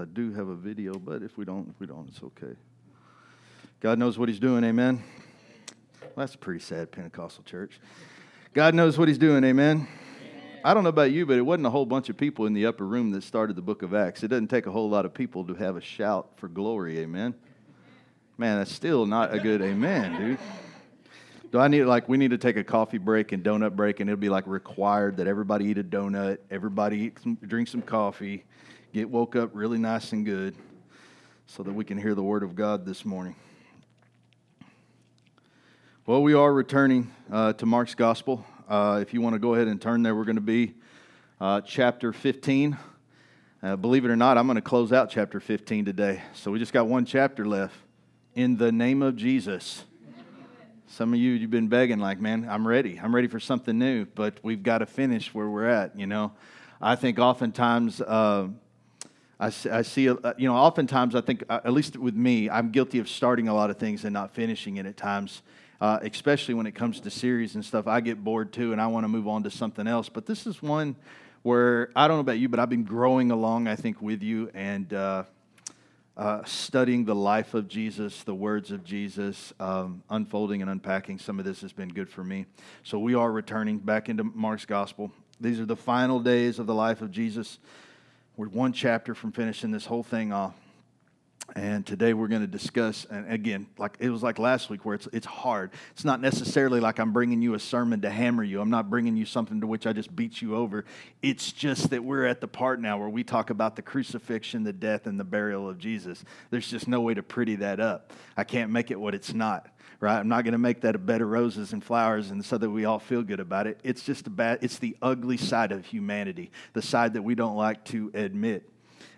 I do have a video, but if we don't, we don't, it's okay. God knows what He's doing, amen. Well, that's a pretty sad Pentecostal church. God knows what He's doing, amen. I don't know about you, but it wasn't a whole bunch of people in the upper room that started the book of Acts. It doesn't take a whole lot of people to have a shout for glory, amen. Man, that's still not a good amen, dude. Do I need like we need to take a coffee break and donut break, and it'll be like required that everybody eat a donut, everybody eat some, drink some coffee, get woke up really nice and good so that we can hear the word of God this morning. Well, we are returning uh, to Mark's Gospel. Uh, if you want to go ahead and turn there, we're going to be uh, chapter 15. Uh, believe it or not, I'm going to close out chapter 15 today. So we just got one chapter left. In the name of Jesus. Some of you, you've been begging, like, man, I'm ready. I'm ready for something new, but we've got to finish where we're at, you know. I think oftentimes uh, I, I see, uh, you know, oftentimes I think, uh, at least with me, I'm guilty of starting a lot of things and not finishing it at times, uh, especially when it comes to series and stuff. I get bored too and I want to move on to something else. But this is one where I don't know about you, but I've been growing along, I think, with you and uh, uh, studying the life of Jesus, the words of Jesus, um, unfolding and unpacking. Some of this has been good for me. So we are returning back into Mark's gospel. These are the final days of the life of Jesus. We're one chapter from finishing this whole thing off. And today we're going to discuss, and again, like it was like last week, where it's it's hard. It's not necessarily like I'm bringing you a sermon to hammer you. I'm not bringing you something to which I just beat you over. It's just that we're at the part now where we talk about the crucifixion, the death, and the burial of Jesus. There's just no way to pretty that up. I can't make it what it's not right? I'm not going to make that a bed of roses and flowers and so that we all feel good about it. It's just a bad, it's the ugly side of humanity, the side that we don't like to admit.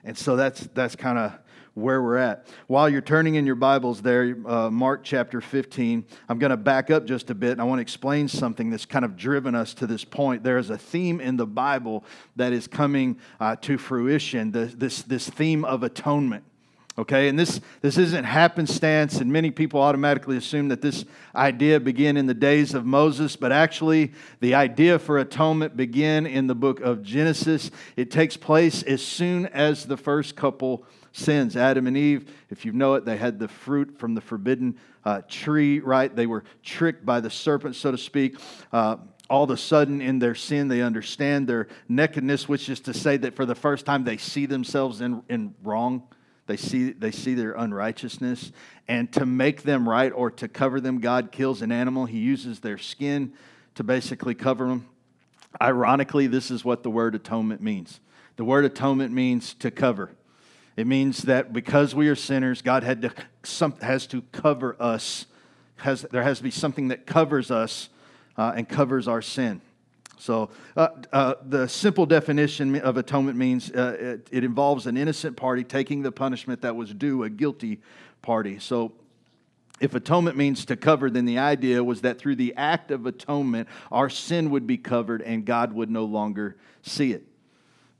And so that's, that's kind of where we're at. While you're turning in your Bibles there, uh, Mark chapter 15, I'm going to back up just a bit and I want to explain something that's kind of driven us to this point. There is a theme in the Bible that is coming uh, to fruition, the, this, this theme of atonement. Okay, and this, this isn't happenstance, and many people automatically assume that this idea began in the days of Moses, but actually, the idea for atonement began in the book of Genesis. It takes place as soon as the first couple sins. Adam and Eve, if you know it, they had the fruit from the forbidden uh, tree, right? They were tricked by the serpent, so to speak. Uh, all of a sudden in their sin they understand their nakedness which is to say that for the first time they see themselves in, in wrong they see, they see their unrighteousness. And to make them right or to cover them, God kills an animal. He uses their skin to basically cover them. Ironically, this is what the word atonement means. The word atonement means to cover. It means that because we are sinners, God had to, some, has to cover us. Has, there has to be something that covers us uh, and covers our sin. So, uh, uh, the simple definition of atonement means uh, it, it, involves an innocent party taking the punishment that was due a guilty party. So, if atonement means to cover, then the idea was that through the act of atonement, our sin would be covered and God would no longer see it.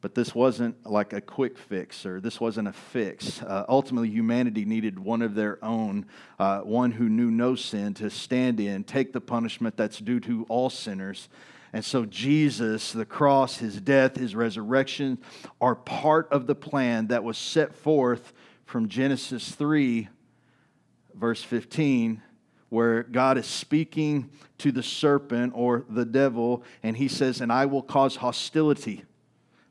But this wasn't like a quick fix, or this wasn't a fix. Uh, ultimately, humanity needed one of their own, uh, one who knew no sin, to stand in, take the punishment that's due to all sinners, and so, Jesus, the cross, his death, his resurrection are part of the plan that was set forth from Genesis 3, verse 15, where God is speaking to the serpent or the devil, and he says, And I will cause hostility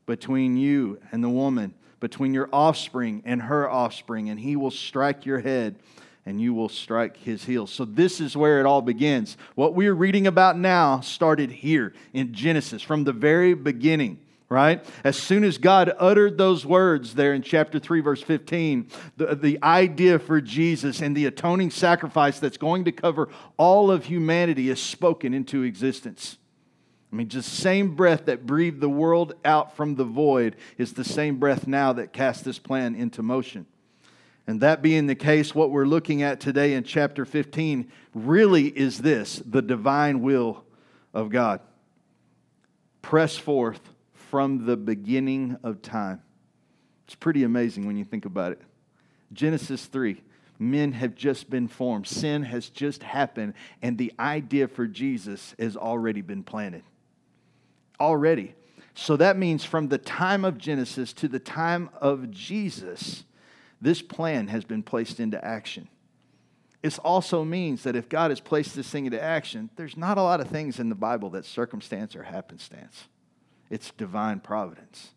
between you and the woman, between your offspring and her offspring, and he will strike your head and you will strike his heels. So, this is where it all begins. What we're reading about now started here in Genesis from the very beginning, right? As soon as God uttered those words there in chapter 3, verse 15, the, the idea for Jesus and the atoning sacrifice that's going to cover all of humanity is spoken into existence. I mean, just same breath that breathed the world out from the void is the same breath now that cast this plan into motion. And that being the case, what we're looking at today in chapter 15 really is this the divine will of God. Press forth from the beginning of time. It's pretty amazing when you think about it. Genesis 3 men have just been formed, sin has just happened, and the idea for Jesus has already been planted. Already. So that means from the time of Genesis to the time of Jesus, this plan has been placed into action. It also means that if God has placed this thing into action, there's not a lot of things in the Bible that circumstance or happenstance. It's divine providence.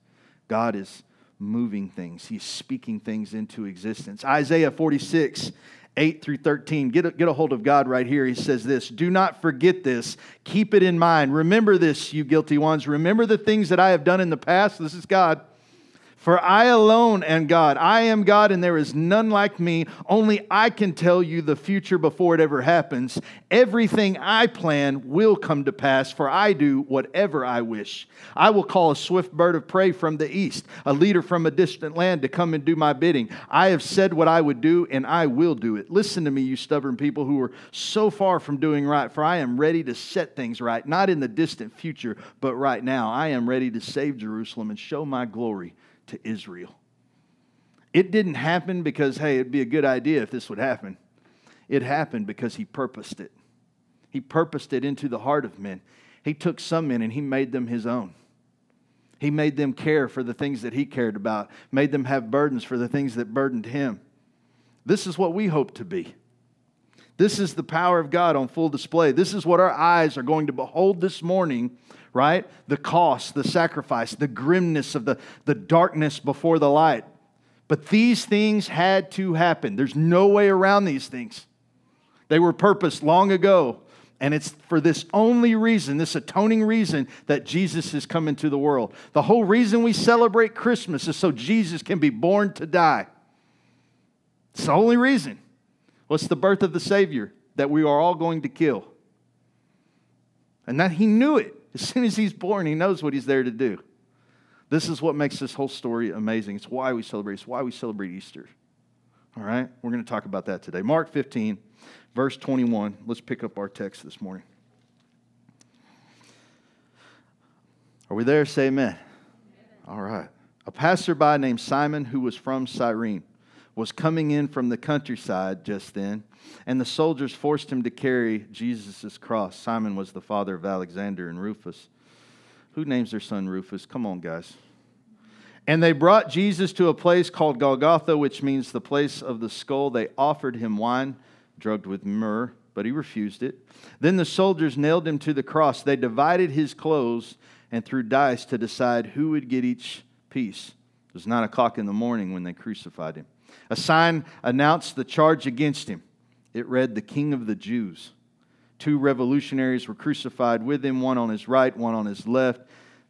God is moving things, He's speaking things into existence. Isaiah 46, 8 through 13. Get a, get a hold of God right here. He says this Do not forget this. Keep it in mind. Remember this, you guilty ones. Remember the things that I have done in the past. This is God. For I alone am God. I am God, and there is none like me. Only I can tell you the future before it ever happens. Everything I plan will come to pass, for I do whatever I wish. I will call a swift bird of prey from the east, a leader from a distant land to come and do my bidding. I have said what I would do, and I will do it. Listen to me, you stubborn people who are so far from doing right, for I am ready to set things right, not in the distant future, but right now. I am ready to save Jerusalem and show my glory to Israel. It didn't happen because, hey, it'd be a good idea if this would happen. It happened because he purposed it. He purposed it into the heart of men. He took some men and he made them his own. He made them care for the things that he cared about, made them have burdens for the things that burdened him. This is what we hope to be. This is the power of God on full display. This is what our eyes are going to behold this morning right? The cost, the sacrifice, the grimness of the, the darkness before the light. But these things had to happen. There's no way around these things. They were purposed long ago. And it's for this only reason, this atoning reason, that Jesus has come into the world. The whole reason we celebrate Christmas is so Jesus can be born to die. It's the only reason. What's the birth of the Savior that we are all going to kill? And that he knew it. As soon as he's born, he knows what he's there to do. This is what makes this whole story amazing. It's why we celebrate. It's why we celebrate Easter. All right? We're going to talk about that today. Mark 15, verse 21. Let's pick up our text this morning. Are we there? Say amen. amen. All right. A passerby named Simon, who was from Cyrene, was coming in from the countryside just then, and the soldiers forced him to carry Jesus' cross. Simon was the father of Alexander and Rufus. Who names their son Rufus? Come on, guys. And they brought Jesus to a place called Golgotha, which means the place of the skull. They offered him wine drugged with myrrh, but he refused it. Then the soldiers nailed him to the cross. They divided his clothes and threw dice to decide who would get each piece. It was nine o'clock in the morning when they crucified him. A sign announced the charge against him. It read, The King of the Jews. Two revolutionaries were crucified with him, one on his right, one on his left.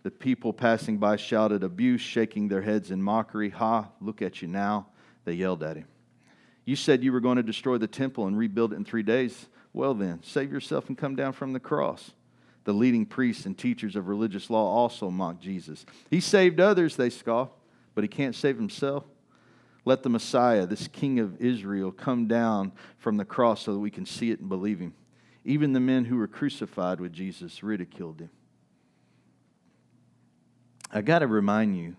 The people passing by shouted abuse, shaking their heads in mockery. Ha, look at you now. They yelled at him. You said you were going to destroy the temple and rebuild it in three days. Well, then, save yourself and come down from the cross. The leading priests and teachers of religious law also mocked Jesus. He saved others, they scoffed, but he can't save himself. Let the Messiah, this King of Israel, come down from the cross so that we can see it and believe him. Even the men who were crucified with Jesus ridiculed him. I got to remind you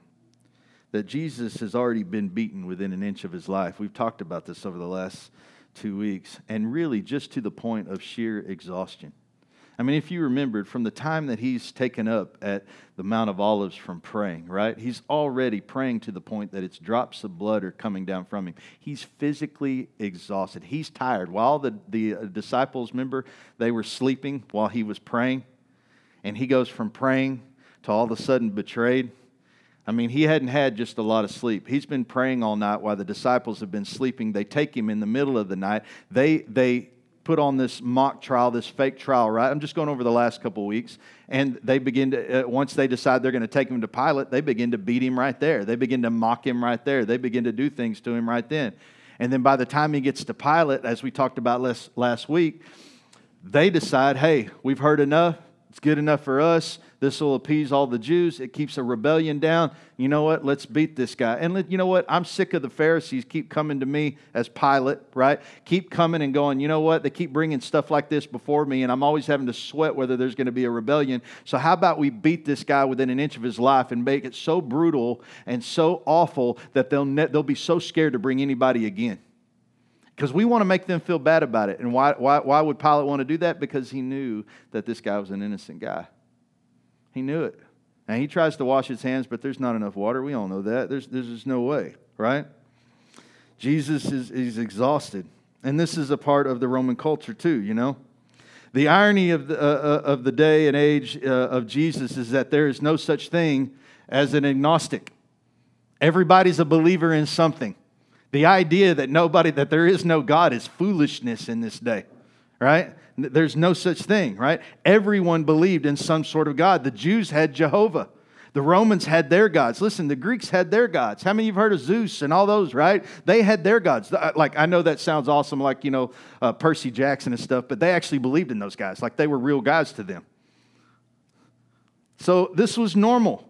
that Jesus has already been beaten within an inch of his life. We've talked about this over the last two weeks, and really just to the point of sheer exhaustion. I mean, if you remembered from the time that he's taken up at the Mount of Olives from praying, right? He's already praying to the point that it's drops of blood are coming down from him. He's physically exhausted. He's tired. While the, the uh, disciples, remember, they were sleeping while he was praying, and he goes from praying to all of a sudden betrayed. I mean, he hadn't had just a lot of sleep. He's been praying all night while the disciples have been sleeping. They take him in the middle of the night. They, they put on this mock trial, this fake trial, right? I'm just going over the last couple weeks. And they begin to, uh, once they decide they're going to take him to Pilate, they begin to beat him right there. They begin to mock him right there. They begin to do things to him right then. And then by the time he gets to Pilate, as we talked about last, last week, they decide, hey, we've heard enough. It's good enough for us. This will appease all the Jews. It keeps a rebellion down. You know what? Let's beat this guy. And let, you know what? I'm sick of the Pharisees keep coming to me as Pilate, right? Keep coming and going, you know what? They keep bringing stuff like this before me, and I'm always having to sweat whether there's going to be a rebellion. So, how about we beat this guy within an inch of his life and make it so brutal and so awful that they'll, ne- they'll be so scared to bring anybody again? because we want to make them feel bad about it. And why, why, why would Pilate want to do that? Because he knew that this guy was an innocent guy. He knew it. And he tries to wash his hands, but there's not enough water. We all know that. There's, there's just no way, right? Jesus is, is exhausted. And this is a part of the Roman culture, too, you know? The irony of the, uh, uh, of the day and age uh, of Jesus is that there is no such thing as an agnostic. Everybody's a believer in something. The idea that nobody, that there is no God is foolishness in this day, right? There's no such thing, right? Everyone believed in some sort of God. The Jews had Jehovah. The Romans had their gods. Listen, the Greeks had their gods. How many of you have heard of Zeus and all those, right? They had their gods. Like, I know that sounds awesome, like, you know, uh, Percy Jackson and stuff, but they actually believed in those guys. Like, they were real guys to them. So this was normal.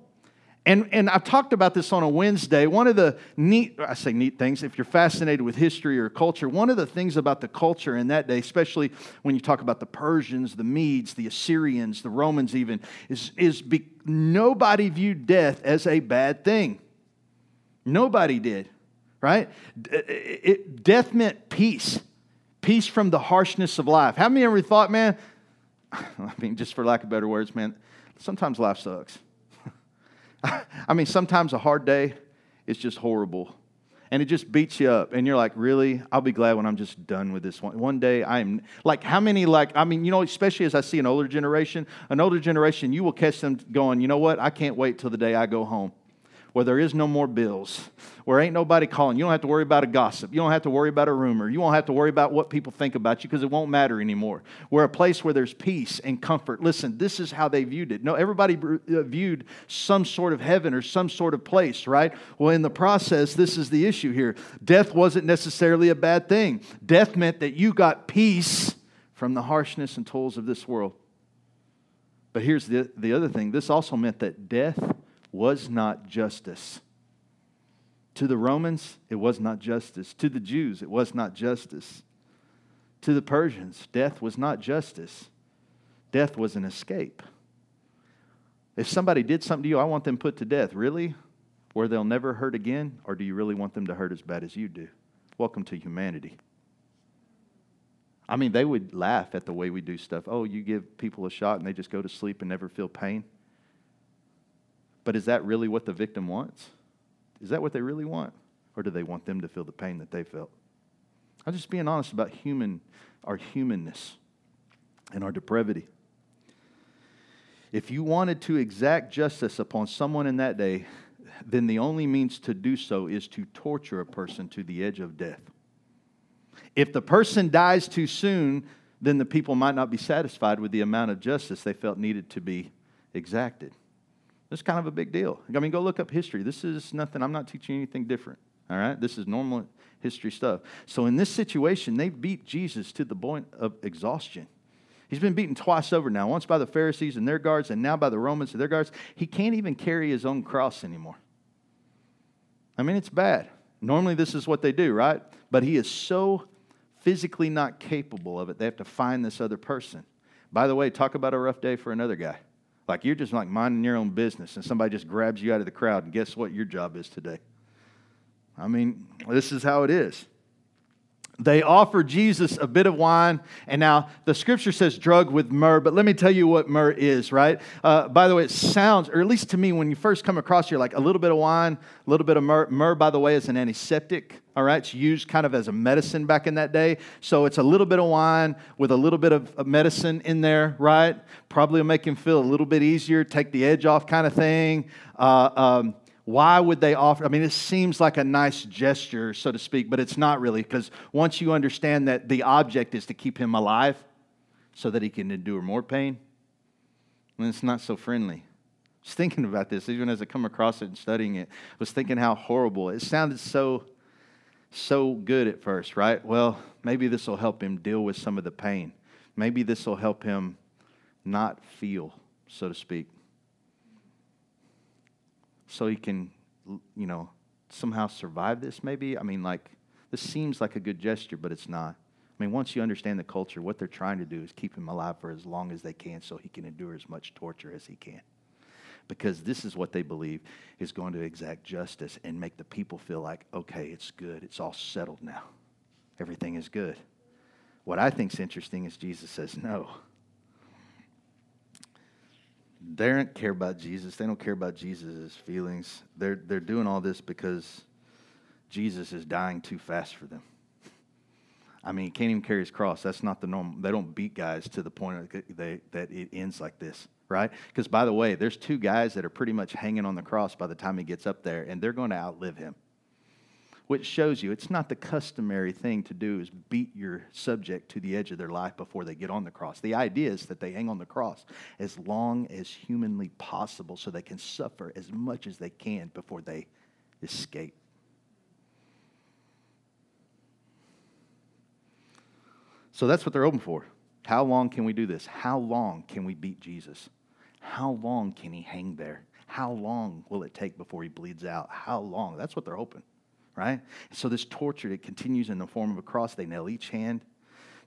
And, and I've talked about this on a Wednesday. One of the neat, I say neat things, if you're fascinated with history or culture, one of the things about the culture in that day, especially when you talk about the Persians, the Medes, the Assyrians, the Romans even, is, is be, nobody viewed death as a bad thing. Nobody did, right? It, it, death meant peace, peace from the harshness of life. How many ever thought, man, I mean, just for lack of better words, man, sometimes life sucks. I mean, sometimes a hard day is just horrible. And it just beats you up. And you're like, really? I'll be glad when I'm just done with this one. One day I'm like, how many, like, I mean, you know, especially as I see an older generation, an older generation, you will catch them going, you know what? I can't wait till the day I go home where there is no more bills, where ain't nobody calling. You don't have to worry about a gossip. You don't have to worry about a rumor. You won't have to worry about what people think about you because it won't matter anymore. We're a place where there's peace and comfort. Listen, this is how they viewed it. No, everybody uh, viewed some sort of heaven or some sort of place, right? Well, in the process, this is the issue here. Death wasn't necessarily a bad thing. Death meant that you got peace from the harshness and tolls of this world. But here's the, the other thing this also meant that death was not justice. To the Romans, it was not justice. To the Jews, it was not justice. To the Persians, death was not justice. Death was an escape. If somebody did something to you, I want them put to death. Really? Where they'll never hurt again? Or do you really want them to hurt as bad as you do? Welcome to humanity. I mean, they would laugh at the way we do stuff. Oh, you give people a shot and they just go to sleep and never feel pain. But is that really what the victim wants? Is that what they really want? Or do they want them to feel the pain that they felt? I'm just being honest about human, our humanness and our depravity. If you wanted to exact justice upon someone in that day, then the only means to do so is to torture a person to the edge of death. If the person dies too soon, then the people might not be satisfied with the amount of justice they felt needed to be exacted. It's kind of a big deal. I mean, go look up history. This is nothing, I'm not teaching anything different. All right? This is normal history stuff. So in this situation, they beat Jesus to the point of exhaustion. He's been beaten twice over now, once by the Pharisees and their guards, and now by the Romans and their guards. He can't even carry his own cross anymore. I mean, it's bad. Normally, this is what they do, right? But he is so physically not capable of it, they have to find this other person. By the way, talk about a rough day for another guy. Like you're just like minding your own business and somebody just grabs you out of the crowd, and guess what your job is today? I mean, this is how it is. They offer Jesus a bit of wine, and now the scripture says drug with myrrh, but let me tell you what myrrh is, right? Uh, by the way, it sounds, or at least to me, when you first come across, you're like a little bit of wine, a little bit of myrrh. Myrrh, by the way, is an antiseptic, all right? It's used kind of as a medicine back in that day. So it's a little bit of wine with a little bit of medicine in there, right? Probably will make him feel a little bit easier, take the edge off kind of thing. Uh, um, why would they offer? I mean, it seems like a nice gesture, so to speak, but it's not really, because once you understand that the object is to keep him alive so that he can endure more pain, then it's not so friendly. I was thinking about this, even as I come across it and studying it, I was thinking how horrible. It sounded so, so good at first, right? Well, maybe this will help him deal with some of the pain. Maybe this will help him not feel, so to speak so he can, you know, somehow survive this, maybe? I mean, like, this seems like a good gesture, but it's not. I mean, once you understand the culture, what they're trying to do is keep him alive for as long as they can so he can endure as much torture as he can. Because this is what they believe is going to exact justice and make the people feel like, okay, it's good. It's all settled now. Everything is good. What I think is interesting is Jesus says, no. They don't care about Jesus. They don't care about Jesus' feelings. They're, they're doing all this because Jesus is dying too fast for them. I mean, he can't even carry his cross. That's not the norm. They don't beat guys to the point they, that it ends like this, right? Because, by the way, there's two guys that are pretty much hanging on the cross by the time he gets up there, and they're going to outlive him which shows you it's not the customary thing to do is beat your subject to the edge of their life before they get on the cross. The idea is that they hang on the cross as long as humanly possible so they can suffer as much as they can before they escape. So that's what they're open for. How long can we do this? How long can we beat Jesus? How long can he hang there? How long will it take before he bleeds out? How long? That's what they're hoping right? So this torture, it continues in the form of a cross. They nail each hand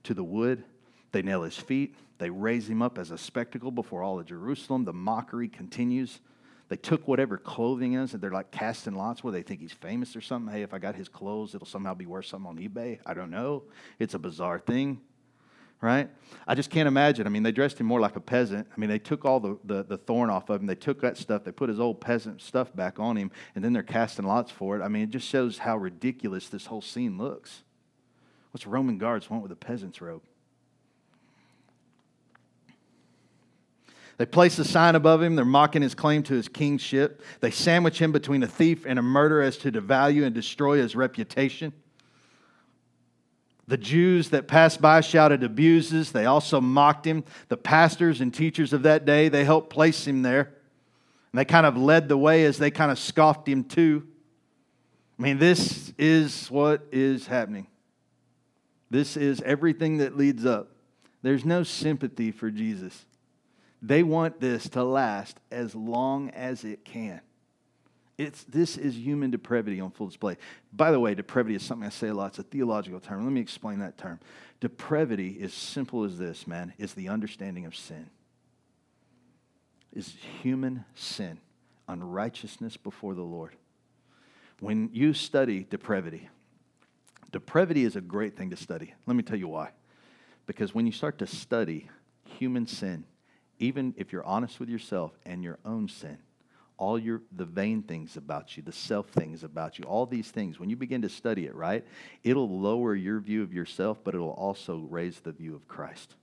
to the wood. They nail his feet. They raise him up as a spectacle before all of Jerusalem. The mockery continues. They took whatever clothing is, and they're like casting lots where they think he's famous or something. Hey, if I got his clothes, it'll somehow be worth something on eBay. I don't know. It's a bizarre thing right? I just can't imagine. I mean, they dressed him more like a peasant. I mean, they took all the, the, the, thorn off of him. They took that stuff. They put his old peasant stuff back on him, and then they're casting lots for it. I mean, it just shows how ridiculous this whole scene looks. What's Roman guards want with a peasant's robe? They place a sign above him. They're mocking his claim to his kingship. They sandwich him between a thief and a murderer as to devalue and destroy his reputation. The Jews that passed by shouted abuses. They also mocked him. The pastors and teachers of that day, they helped place him there. And they kind of led the way as they kind of scoffed him too. I mean, this is what is happening. This is everything that leads up. There's no sympathy for Jesus. They want this to last as long as it can. It's, this is human depravity on full display. By the way, depravity is something I say a lot. It's a theological term. Let me explain that term. Depravity is simple as this, man, is the understanding of sin. Is human sin, unrighteousness before the Lord. When you study depravity, depravity is a great thing to study. Let me tell you why. Because when you start to study human sin, even if you're honest with yourself and your own sin, all your the vain things about you, the self things about you, all these things, when you begin to study it, right, it'll lower your view of yourself, but it'll also raise the view of Christ.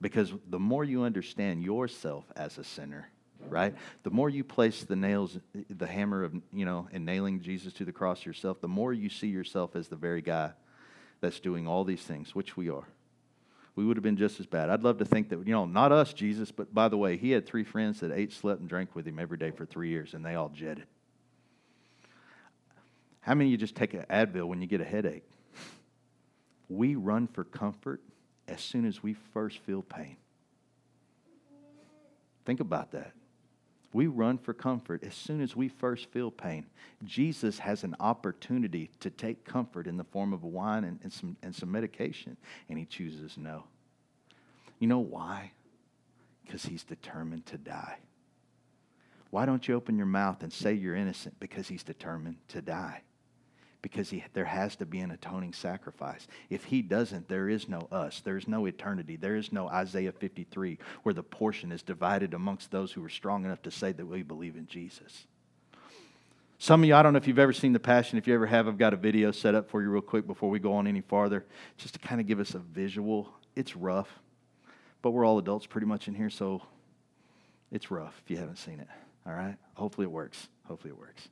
Because the more you understand yourself as a sinner, right, the more you place the nails, the hammer of, you know, and nailing Jesus to the cross yourself, the more you see yourself as the very guy that's doing all these things, which we are we would have been just as bad. I'd love to think that, you know, not us, Jesus, but by the way, he had three friends that ate, slept, and drank with him every day for three years, and they all jetted. How many of you just take an Advil when you get a headache? We run for comfort as soon as we first feel pain. Think about that. We run for comfort as soon as we first feel pain. Jesus has an opportunity to take comfort in the form of wine and, and, some, and some medication, and he chooses no. You know why? Because he's determined to die. Why don't you open your mouth and say you're innocent? Because he's determined to die because he, there has to be an atoning sacrifice. If he doesn't, there is no us. There is no eternity. There is no Isaiah 53 where the portion is divided amongst those who are strong enough to say that we believe in Jesus. Some of you, I don't know if you've ever seen The Passion. If you ever have, I've got a video set up for you real quick before we go on any farther, just to kind of give us a visual. It's rough, but we're all adults pretty much in here, so it's rough if you haven't seen it. All right? Hopefully it works. Hopefully it works.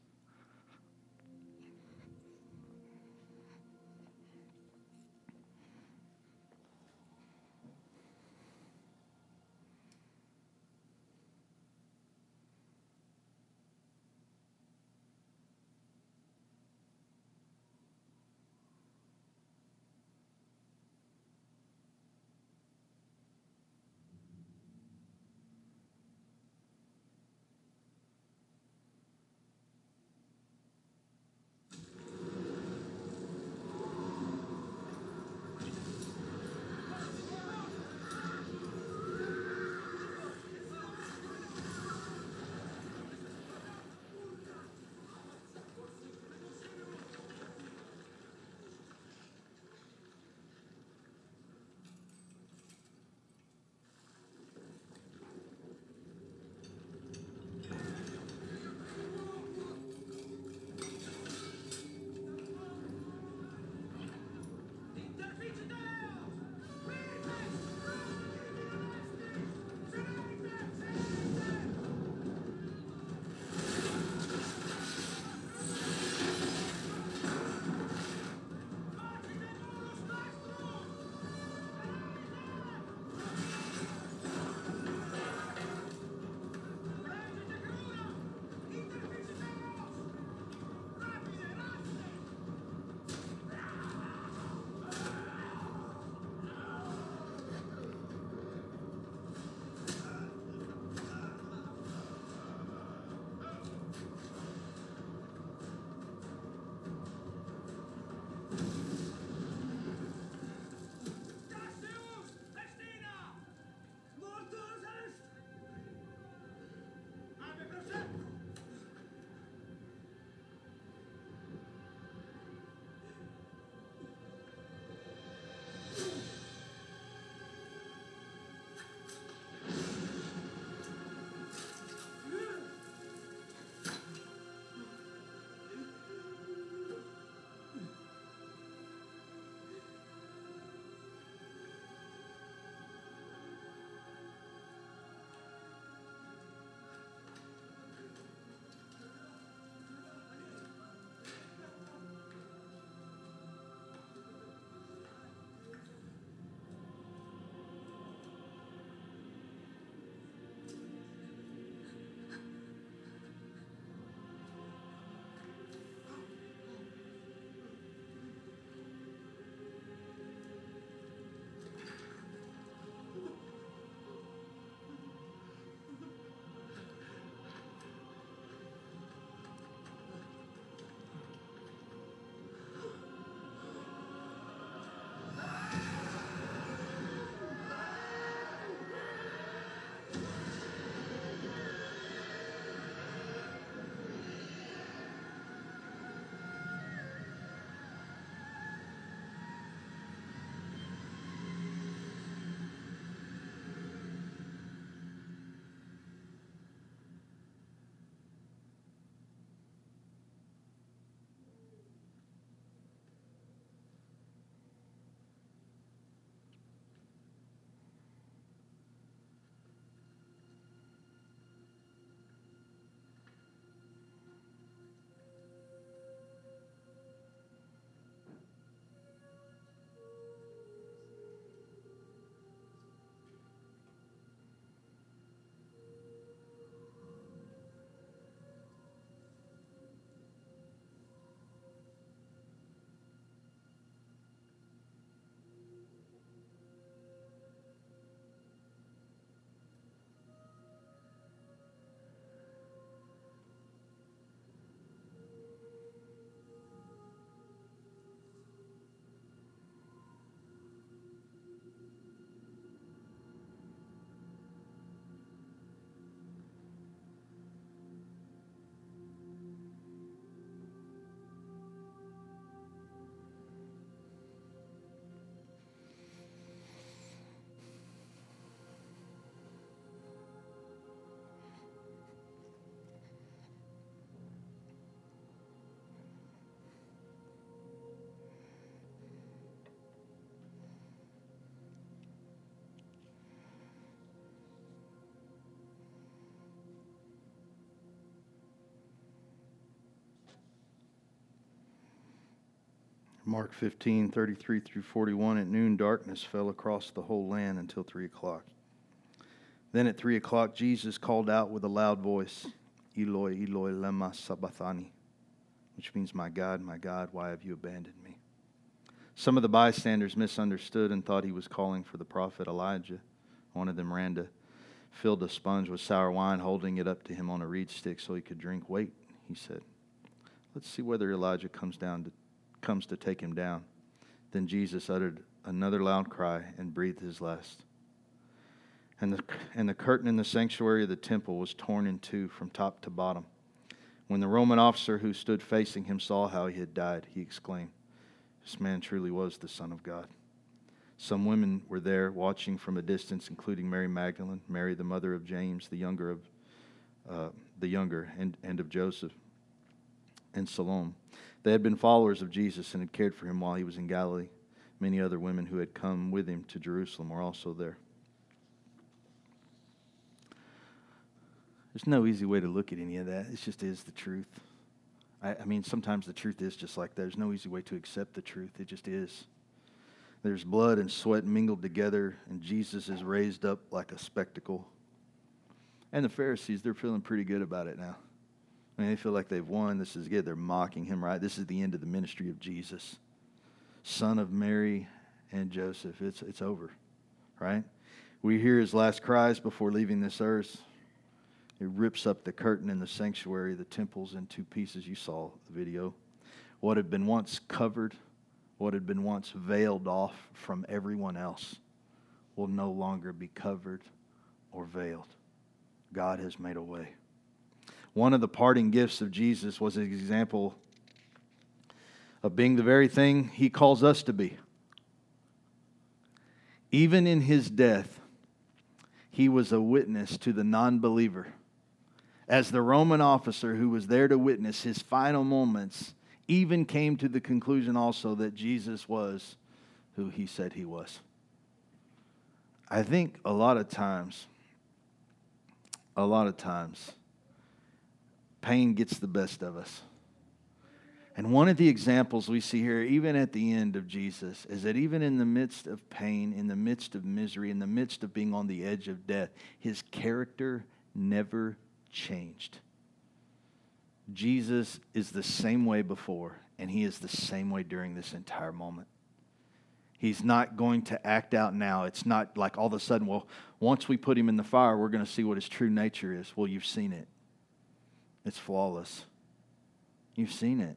Mark 15, 33 through 41. At noon, darkness fell across the whole land until 3 o'clock. Then at 3 o'clock, Jesus called out with a loud voice, Eloi, Eloi, lema sabachthani, which means, My God, my God, why have you abandoned me? Some of the bystanders misunderstood and thought he was calling for the prophet Elijah. One of them ran to fill a sponge with sour wine, holding it up to him on a reed stick so he could drink. Wait, he said. Let's see whether Elijah comes down to comes to take him down. Then Jesus uttered another loud cry and breathed his last. And the, and the curtain in the sanctuary of the temple was torn in two from top to bottom. When the Roman officer who stood facing him saw how he had died, he exclaimed, This man truly was the Son of God. Some women were there watching from a distance, including Mary Magdalene, Mary, the mother of James, the younger of uh, the younger, and, and of Joseph, and Salome. They had been followers of Jesus and had cared for him while he was in Galilee. Many other women who had come with him to Jerusalem were also there. There's no easy way to look at any of that. It just is the truth. I, I, mean, sometimes the truth is just like that. There's no easy way to accept the truth. It just is. There's blood and sweat mingled together, and Jesus is raised up like a spectacle. And the Pharisees, they're feeling pretty good about it now. I mean, they feel like they've won. This is good. They're mocking him, right? This is the end of the ministry of Jesus, son of Mary and Joseph. It's, it's over, right? We hear his last cries before leaving this earth. He rips up the curtain in the sanctuary, the temple's in two pieces. You saw the video. What had been once covered, what had been once veiled off from everyone else, will no longer be covered or veiled. God has made a way. One of the parting gifts of Jesus was an example of being the very thing he calls us to be. Even in his death, he was a witness to the non believer. As the Roman officer who was there to witness his final moments, even came to the conclusion also that Jesus was who he said he was. I think a lot of times, a lot of times, pain gets the best of us. And one of the examples we see here, even at the end of Jesus, is that even in the midst of pain, in the midst of misery, in the midst of being on the edge of death, his character never changed. Jesus is the same way before, and he is the same way during this entire moment. He's not going to act out now. It's not like all of a sudden, well, once we put him in the fire, we're going to see what his true nature is. Well, you've seen it. It's flawless. You've seen it.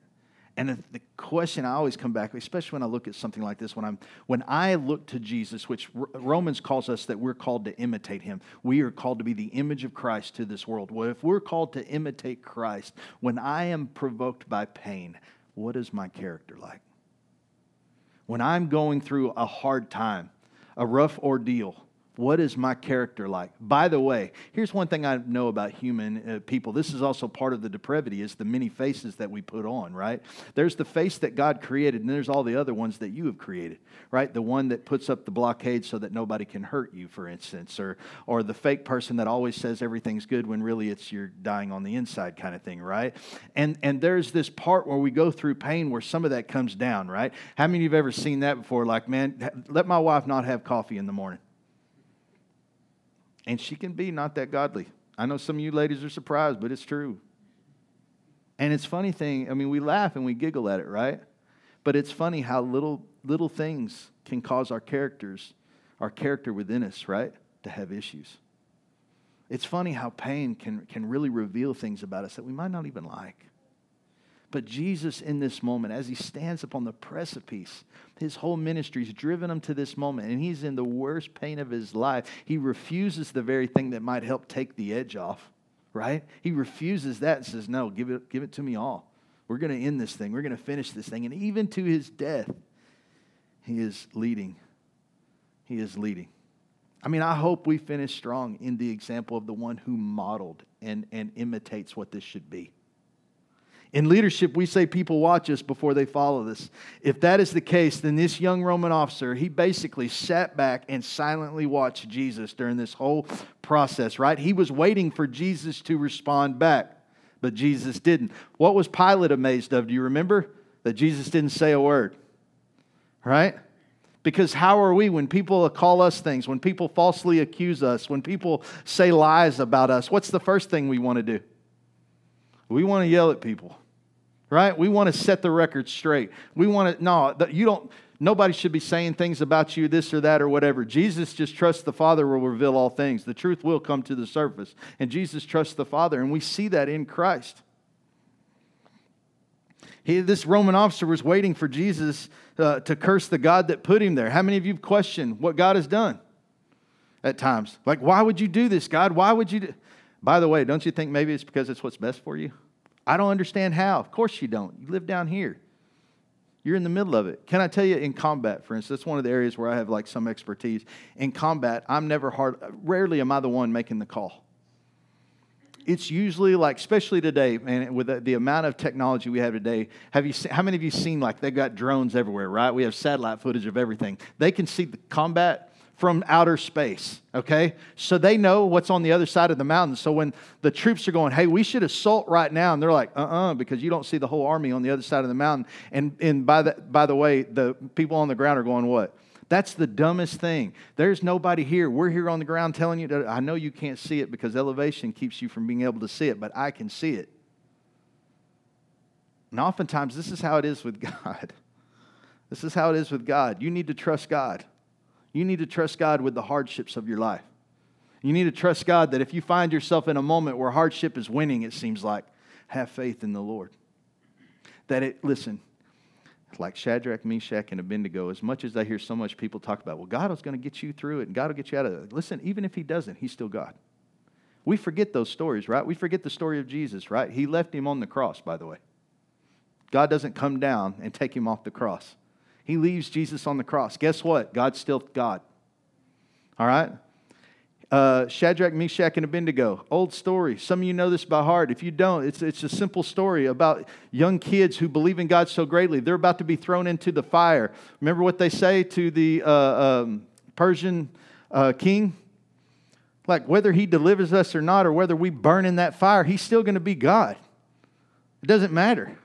And the question I always come back, especially when I look at something like this, when I'm when I look to Jesus, which Romans calls us that we're called to imitate him. We are called to be the image of Christ to this world. Well, if we're called to imitate Christ, when I am provoked by pain, what is my character like? When I'm going through a hard time, a rough ordeal, what is my character like? By the way, here's one thing I know about human uh, people. This is also part of the depravity is the many faces that we put on, right? There's the face that God created and there's all the other ones that you have created, right? The one that puts up the blockade so that nobody can hurt you, for instance, or or the fake person that always says everything's good when really it's you're dying on the inside kind of thing, right? And and there's this part where we go through pain where some of that comes down, right? How many of you have ever seen that before? Like, man, let my wife not have coffee in the morning and she can be not that godly. I know some of you ladies are surprised, but it's true. And it's funny thing, I mean, we laugh and we giggle at it, right? But it's funny how little little things can cause our characters, our character within us, right, to have issues. It's funny how pain can, can really reveal things about us that we might not even like. But Jesus, in this moment, as he stands upon the precipice, his whole ministry has driven him to this moment, and he's in the worst pain of his life. He refuses the very thing that might help take the edge off, right? He refuses that and says, No, give it, give it to me all. We're going to end this thing, we're going to finish this thing. And even to his death, he is leading. He is leading. I mean, I hope we finish strong in the example of the one who modeled and, and imitates what this should be. In leadership, we say people watch us before they follow us. If that is the case, then this young Roman officer, he basically sat back and silently watched Jesus during this whole process, right? He was waiting for Jesus to respond back, but Jesus didn't. What was Pilate amazed of? Do you remember? That Jesus didn't say a word. right? Because how are we when people call us things, when people falsely accuse us, when people say lies about us? What's the first thing we want to do? We want to yell at people, right? We want to set the record straight. We want to, no, you don't, nobody should be saying things about you, this or that or whatever. Jesus just trusts the Father will reveal all things. The truth will come to the surface. And Jesus trusts the Father, and we see that in Christ. He, this Roman officer was waiting for Jesus uh, to curse the God that put him there. How many of you question what God has done at times? Like, why would you do this, God? Why would you? Do? By the way, don't you think maybe it's because it's what's best for you? I don't understand how. Of course you don't. You live down here. You're in the middle of it. Can I tell you in combat, for instance, one of the areas where I have like some expertise. In combat, I'm never hard, rarely am I the one making the call it's usually like, especially today, man, with the, the, amount of technology we have today. Have you seen, how many of you seen like they've got drones everywhere, right? We have satellite footage of everything. They can see the combat from outer space, okay? So they know what's on the other side of the mountain. So when the troops are going, hey, we should assault right now, and they're like, uh uh-uh, uh, because you don't see the whole army on the other side of the mountain. And, and by, the, by the way, the people on the ground are going, what? That's the dumbest thing. There's nobody here. We're here on the ground telling you that I know you can't see it because elevation keeps you from being able to see it, but I can see it. And oftentimes, this is how it is with God. This is how it is with God. You need to trust God. You need to trust God with the hardships of your life. You need to trust God that if you find yourself in a moment where hardship is winning, it seems like, have faith in the Lord. That it, listen, like Shadrach, Meshach, and Abednego, as much as I hear so much people talk about, well, God is going to get you through it and God will get you out of it. Listen, even if He doesn't, He's still God. We forget those stories, right? We forget the story of Jesus, right? He left Him on the cross, by the way. God doesn't come down and take Him off the cross. He leaves Jesus on the cross. Guess what? God's still God. All right? Uh, Shadrach, Meshach, and Abednego. Old story. Some of you know this by heart. If you don't, it's, it's a simple story about young kids who believe in God so greatly. They're about to be thrown into the fire. Remember what they say to the uh, um, Persian uh, king? Like, whether he delivers us or not, or whether we burn in that fire, he's still going to be God. It doesn't matter.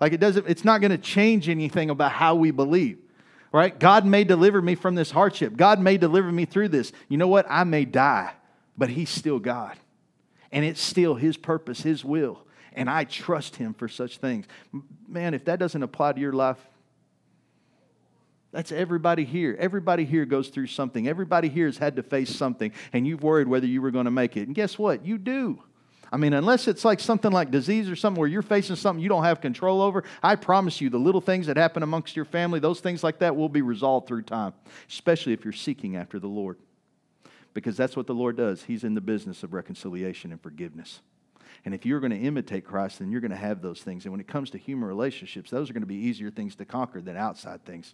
Like, it doesn't, it's not going to change anything about how we believe right? God may deliver me from this hardship. God may deliver me through this. You know what? I may die, but He's still God. And it's still His purpose, His will. And I trust Him for such things. Man, if that doesn't apply to your life, that's everybody here. Everybody here goes through something. Everybody here has had to face something, and you've worried whether you were going to make it. And guess what? You do. I mean, unless it's like something like disease or something where you're facing something you don't have control over, I promise you the little things that happen amongst your family, those things like that will be resolved through time, especially if you're seeking after the Lord. Because that's what the Lord does. He's in the business of reconciliation and forgiveness. And if you're going to imitate Christ, then you're going to have those things. And when it comes to human relationships, those are going to be easier things to conquer than outside things.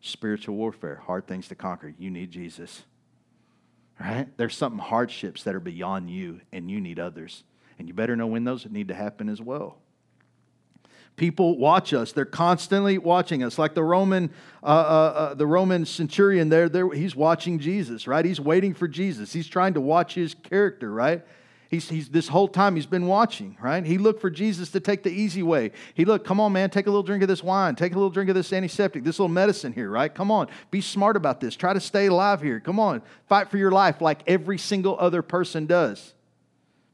Spiritual warfare, hard things to conquer. You need Jesus right? There's something hardships that are beyond you, and you need others. And you better know when those need to happen as well. People watch us; they're constantly watching us. Like the Roman, uh, uh, uh, the Roman centurion, there, there, he's watching Jesus, right? He's waiting for Jesus. He's trying to watch his character, right? He's, he's this whole time he's been watching, right? He looked for Jesus to take the easy way. He looked, come on, man, take a little drink of this wine, take a little drink of this antiseptic, this little medicine here, right? Come on, be smart about this. Try to stay alive here. Come on, fight for your life like every single other person does.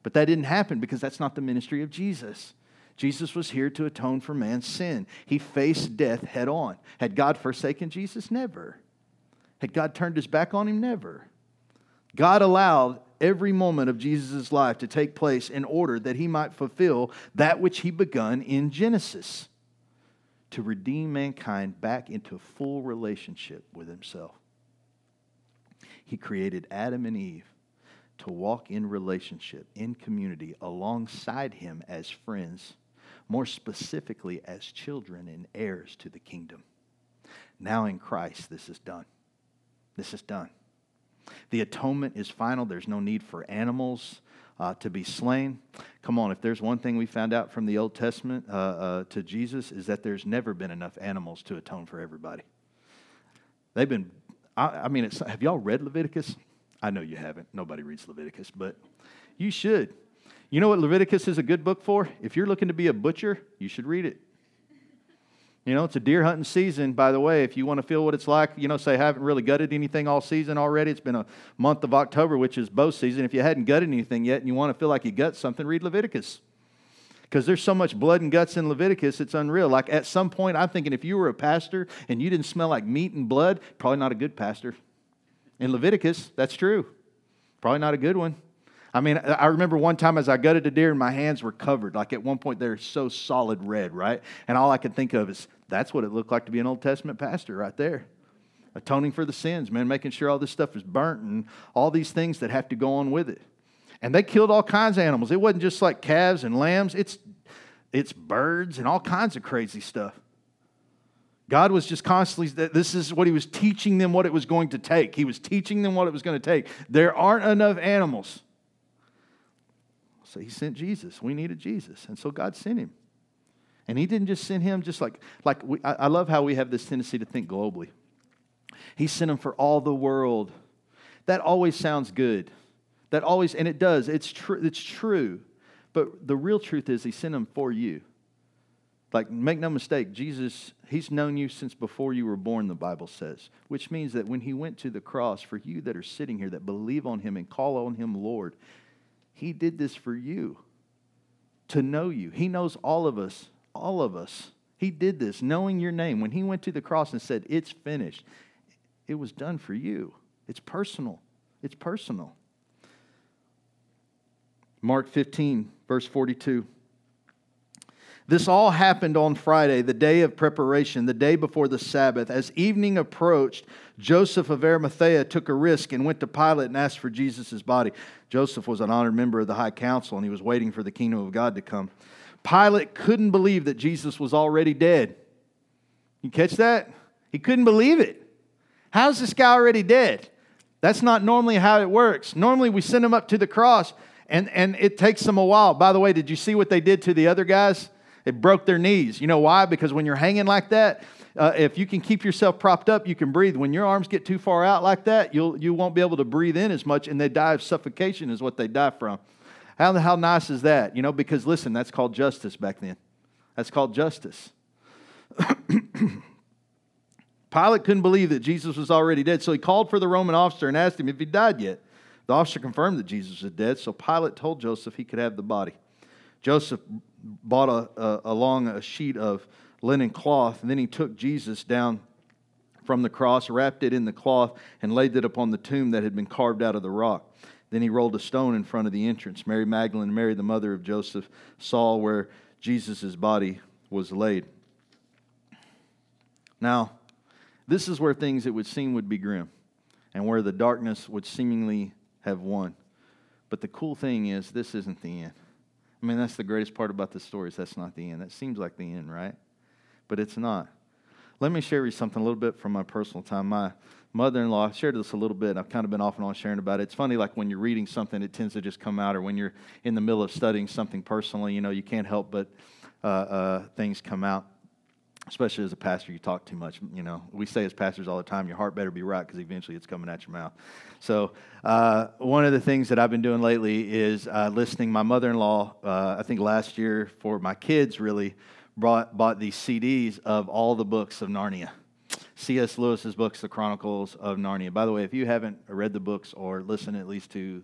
But that didn't happen because that's not the ministry of Jesus. Jesus was here to atone for man's sin. He faced death head on. Had God forsaken Jesus? Never. Had God turned his back on him? Never. God allowed every moment of Jesus' life to take place in order that he might fulfill that which he begun in Genesis to redeem mankind back into full relationship with himself. He created Adam and Eve to walk in relationship, in community, alongside him as friends, more specifically as children and heirs to the kingdom. Now in Christ, this is done. This is done. The atonement is final. There's no need for animals uh, to be slain. Come on, if there's one thing we found out from the Old Testament uh, uh, to Jesus, is that there's never been enough animals to atone for everybody. They've been, I, I mean, have y'all read Leviticus? I know you haven't. Nobody reads Leviticus, but you should. You know what Leviticus is a good book for? If you're looking to be a butcher, you should read it. You know, it's a deer hunting season, by the way. If you want to feel what it's like, you know, say, I haven't really gutted anything all season already. It's been a month of October, which is bow season. If you hadn't gutted anything yet and you want to feel like you gut something, read Leviticus. Because there's so much blood and guts in Leviticus, it's unreal. Like at some point, I'm thinking if you were a pastor and you didn't smell like meat and blood, probably not a good pastor. In Leviticus, that's true. Probably not a good one. I mean, I remember one time as I gutted a deer and my hands were covered. Like at one point, they're so solid red, right? And all I could think of is that's what it looked like to be an Old Testament pastor right there. Atoning for the sins, man, making sure all this stuff is burnt and all these things that have to go on with it. And they killed all kinds of animals. It wasn't just like calves and lambs, it's, it's birds and all kinds of crazy stuff. God was just constantly, this is what He was teaching them what it was going to take. He was teaching them what it was going to take. There aren't enough animals. So He sent Jesus. We needed Jesus. And so God sent Him. And He didn't just send Him just like, like we, I, I love how we have this tendency to think globally. He sent Him for all the world. That always sounds good. That always, and it does, it's, true. it's true. But the real truth is, He sent Him for you. Like, make no mistake, Jesus, He's known you since before you were born, the Bible says, which means that when He went to the cross, for you that are sitting here that believe on Him and call on Him Lord, He did this for you to know you. He knows all of us, all of us. He did this knowing your name. When He went to the cross and said, It's finished, it was done for you. It's personal. It's personal. Mark 15, verse 42. This all happened on Friday, the day of preparation, the day before the Sabbath. As evening approached, Joseph of Arimathea took a risk and went to Pilate and asked for Jesus' body. Joseph was an honored member of the high council and he was waiting for the kingdom of God to come. Pilate couldn't believe that Jesus was already dead. You catch that? He couldn't believe it. How's this guy already dead? That's not normally how it works. Normally, we send him up to the cross and, and it takes them a while. By the way, did you see what they did to the other guys? It broke their knees. You know why? Because when you're hanging like that, uh, if you can keep yourself propped up, you can breathe. When your arms get too far out like that, you'll, you won't be able to breathe in as much, and they die of suffocation, is what they die from. How, how nice is that? You know, because listen, that's called justice back then. That's called justice. Pilate couldn't believe that Jesus was already dead, so he called for the Roman officer and asked him if he died yet. The officer confirmed that Jesus was dead, so Pilate told Joseph he could have the body. Joseph bought a, a, along a sheet of linen cloth, and then he took Jesus down from the cross, wrapped it in the cloth, and laid it upon the tomb that had been carved out of the rock. Then he rolled a stone in front of the entrance. Mary Magdalene, Mary, the mother of Joseph, saw where Jesus' body was laid. Now, this is where things it would seem would be grim and where the darkness would seemingly have won. But the cool thing is, this isn't the end. I mean, that's the greatest part about this story is that's not the end. That seems like the end, right? But it's not. Let me share you something a little bit from my personal time. My mother-in-law I shared this a little bit. I've kind of been off and on sharing about it. It's funny, like when you're reading something, it tends to just come out, or when you're in the middle of studying something personally, you know, you can't help but uh, uh, things come out especially as a pastor, you talk too much. You know, we say as pastors all the time, your heart better be right because eventually it's coming out your mouth. So, uh, one of the things that I've been doing lately is uh, listening. My mother in law, uh, I think last year for my kids, really brought, bought these CDs of all the books of Narnia. C.S. Lewis's books, The Chronicles of Narnia. By the way, if you haven't read the books or listened at least to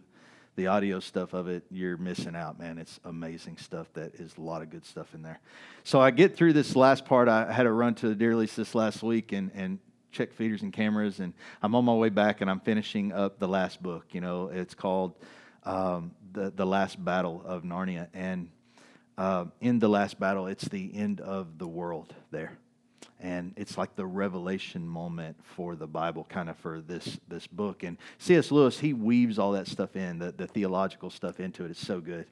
the audio stuff of it, you're missing out, man. It's amazing stuff. That is a lot of good stuff in there. So I get through this last part. I had to run to the deer lease this last week and, and check feeders and cameras, and I'm on my way back and I'm finishing up the last book. You know, it's called um, the the Last Battle of Narnia, and uh, in the last battle, it's the end of the world there and it's like the revelation moment for the Bible, kind of for this this book. And C.S. Lewis, he weaves all that stuff in, the, the theological stuff into it. It's so good.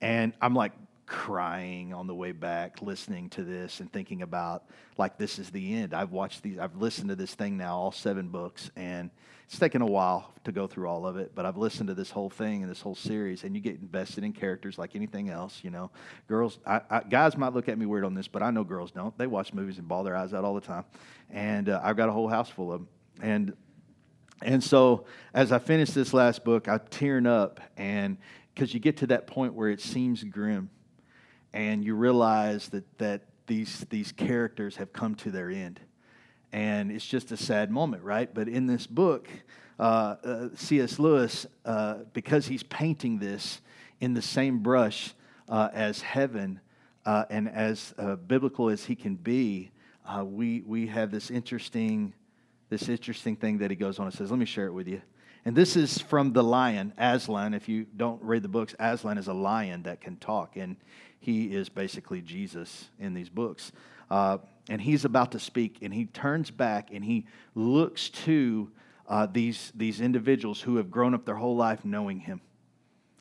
And I'm like crying on the way back, listening to this and thinking about like this is the end. I've watched these, I've listened to this thing now, all seven books, and it's taken a while to go through all of it, but I've listened to this whole thing and this whole series, and you get invested in characters like anything else. You know, girls, I, I, guys might look at me weird on this, but I know girls don't. They watch movies and bawl their eyes out all the time, and uh, I've got a whole house full of them. And and so as I finish this last book, I'm tearing up, and because you get to that point where it seems grim, and you realize that that these, these characters have come to their end. And it's just a sad moment, right? But in this book, uh, uh, C.S. Lewis, uh, because he's painting this in the same brush uh, as heaven uh, and as uh, biblical as he can be, we, we have this interesting, this interesting thing that he goes on and says, Let me share it with you. And this is from the lion, Aslan. If you don't read the books, Aslan is a lion that can talk, and he is basically Jesus in these books. Uh, and he's about to speak, and he turns back and he looks to uh, these, these individuals who have grown up their whole life knowing him.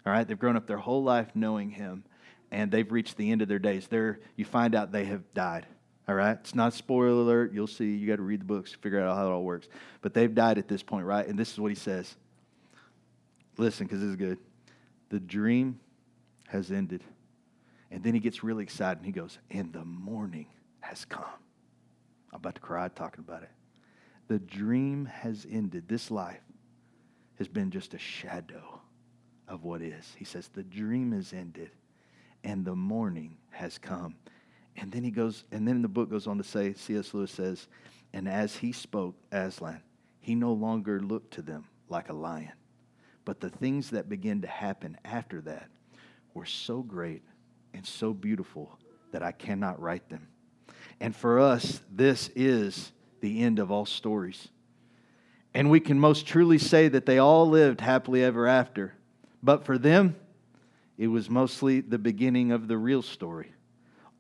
All right, they've grown up their whole life knowing him, and they've reached the end of their days. They're, you find out they have died. All right, it's not a spoiler alert. You'll see. You got to read the books, figure out how it all works. But they've died at this point, right? And this is what he says. Listen, because this is good. The dream has ended. And then he gets really excited and he goes, And the morning has come. I'm about to cry talking about it. The dream has ended. This life has been just a shadow of what is. He says, The dream has ended and the morning has come. And then he goes, and then the book goes on to say, C.S. Lewis says, And as he spoke, Aslan, he no longer looked to them like a lion. But the things that began to happen after that were so great and so beautiful that I cannot write them. And for us, this is the end of all stories. And we can most truly say that they all lived happily ever after. But for them, it was mostly the beginning of the real story.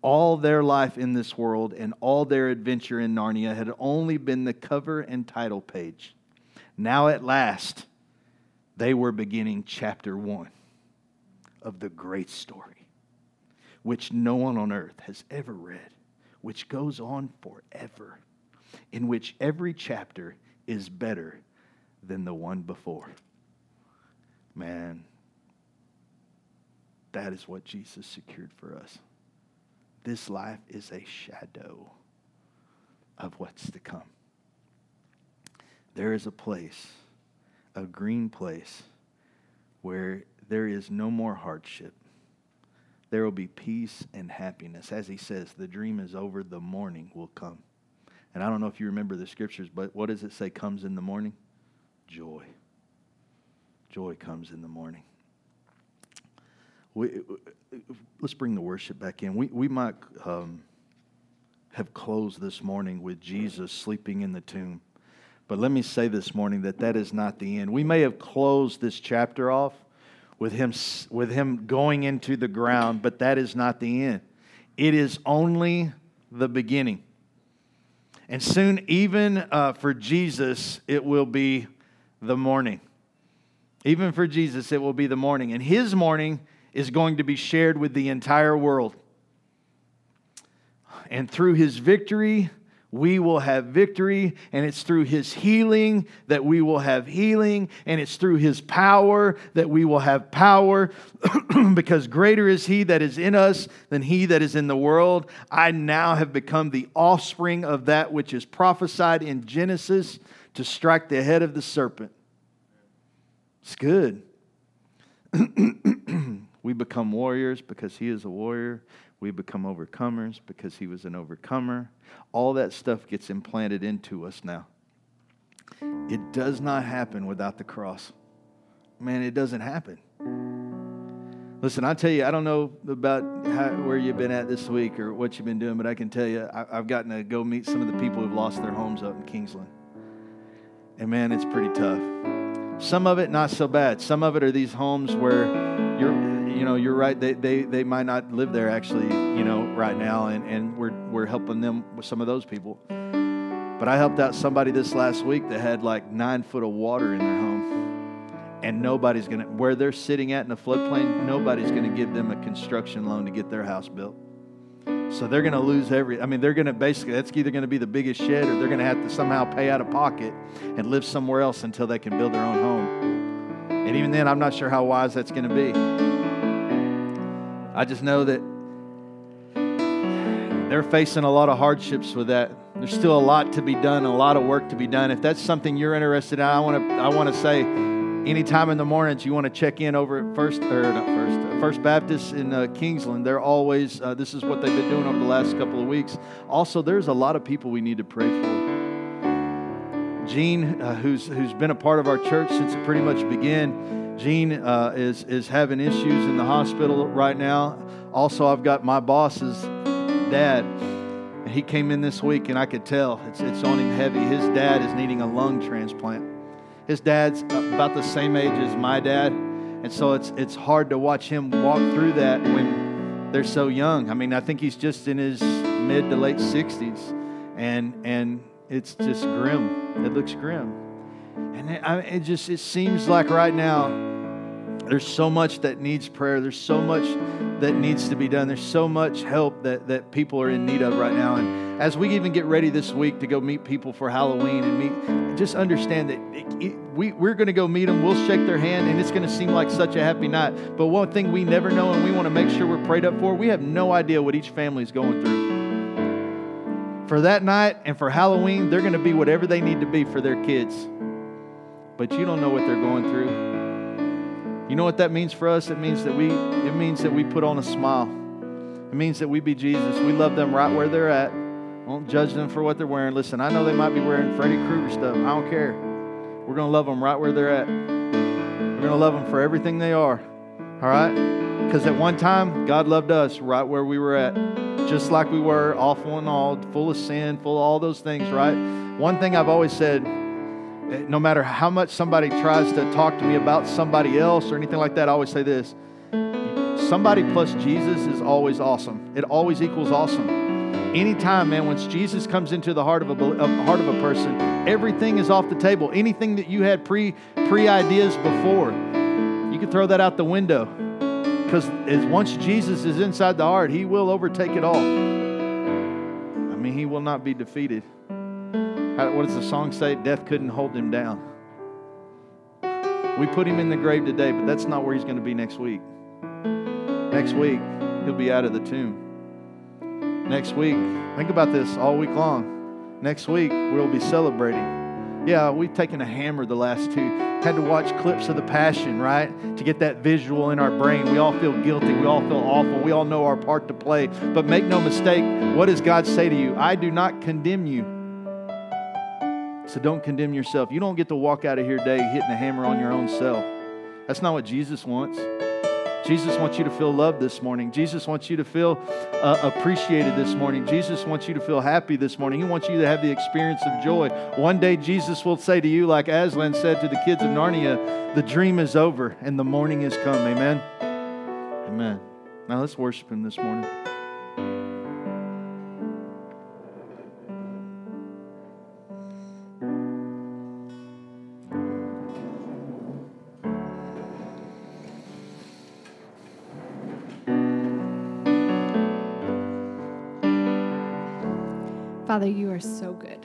All their life in this world and all their adventure in Narnia had only been the cover and title page. Now, at last, they were beginning chapter one of the great story, which no one on earth has ever read, which goes on forever, in which every chapter is better than the one before. Man, that is what Jesus secured for us. This life is a shadow of what's to come. There is a place, a green place, where there is no more hardship. There will be peace and happiness. As he says, the dream is over, the morning will come. And I don't know if you remember the scriptures, but what does it say comes in the morning? Joy. Joy comes in the morning. We, let's bring the worship back in. We, we might um, have closed this morning with Jesus sleeping in the tomb. But let me say this morning that that is not the end. We may have closed this chapter off with him, with him going into the ground, but that is not the end. It is only the beginning. And soon, even uh, for Jesus, it will be the morning. Even for Jesus, it will be the morning. And his morning is going to be shared with the entire world. And through his victory, we will have victory, and it's through His healing that we will have healing, and it's through His power that we will have power, because greater is He that is in us than He that is in the world. I now have become the offspring of that which is prophesied in Genesis to strike the head of the serpent. It's good. we become warriors because He is a warrior. We become overcomers because he was an overcomer. All that stuff gets implanted into us now. It does not happen without the cross. Man, it doesn't happen. Listen, I tell you, I don't know about how, where you've been at this week or what you've been doing, but I can tell you, I, I've gotten to go meet some of the people who've lost their homes up in Kingsland. And man, it's pretty tough. Some of it, not so bad. Some of it are these homes where you're you know, you're right. They, they, they might not live there actually, you know, right now, and, and we're, we're helping them with some of those people. But I helped out somebody this last week that had like nine foot of water in their home. And nobody's going to, where they're sitting at in the floodplain, nobody's going to give them a construction loan to get their house built. So they're going to lose every, I mean, they're going to basically, that's either going to be the biggest shed or they're going to have to somehow pay out of pocket and live somewhere else until they can build their own home. And even then, I'm not sure how wise that's going to be. I just know that they're facing a lot of hardships with that. There's still a lot to be done, a lot of work to be done. If that's something you're interested in, I want to I want to say anytime in the mornings you want to check in over at First or not First uh, First Baptist in uh, Kingsland, they're always uh, this is what they've been doing over the last couple of weeks. Also, there's a lot of people we need to pray for. Gene, uh, who's who's been a part of our church since it pretty much began. Gene uh, is is having issues in the hospital right now. Also, I've got my boss's dad. He came in this week, and I could tell it's it's on him heavy. His dad is needing a lung transplant. His dad's about the same age as my dad, and so it's it's hard to watch him walk through that when they're so young. I mean, I think he's just in his mid to late 60s, and and it's just grim. It looks grim, and it, I, it just it seems like right now there's so much that needs prayer. There's so much that needs to be done. There's so much help that, that people are in need of right now. And as we even get ready this week to go meet people for Halloween and meet, just understand that it, it, we, we're going to go meet them. We'll shake their hand, and it's going to seem like such a happy night. But one thing we never know, and we want to make sure we're prayed up for, we have no idea what each family is going through. For that night and for Halloween, they're going to be whatever they need to be for their kids. But you don't know what they're going through. You know what that means for us? It means that we it means that we put on a smile. It means that we be Jesus. We love them right where they're at. Won't judge them for what they're wearing. Listen, I know they might be wearing Freddy Krueger stuff. I don't care. We're going to love them right where they're at. We're going to love them for everything they are. All right? Because at one time, God loved us right where we were at. Just like we were, awful and all, full of sin, full of all those things, right? One thing I've always said Eh, no matter how much somebody tries to talk to me about somebody else or anything like that, I always say this somebody plus Jesus is always awesome. It always equals awesome. Anytime, man, once Jesus comes into the heart of a, a heart of a person, everything is off the table. Anything that you had pre pre ideas before, you can throw that out the window. Because once Jesus is inside the heart, He will overtake it all. I mean, He will not be defeated. How, what does the song say? Death couldn't hold him down. We put him in the grave today, but that's not where he's going to be next week. Next week, he'll be out of the tomb. Next week, think about this all week long. Next week, we'll be celebrating. Yeah, we've taken a hammer the last two. Had to watch clips of the passion, right? To get that visual in our brain. We all feel guilty. We all feel awful. We all know our part to play. But make no mistake, what does God say to you? I do not condemn you. So don't condemn yourself. You don't get to walk out of here today hitting a hammer on your own self. That's not what Jesus wants. Jesus wants you to feel loved this morning. Jesus wants you to feel uh, appreciated this morning. Jesus wants you to feel happy this morning. He wants you to have the experience of joy. One day, Jesus will say to you, like Aslan said to the kids of Narnia, the dream is over and the morning has come. Amen. Amen. Now let's worship Him this morning. Are so good.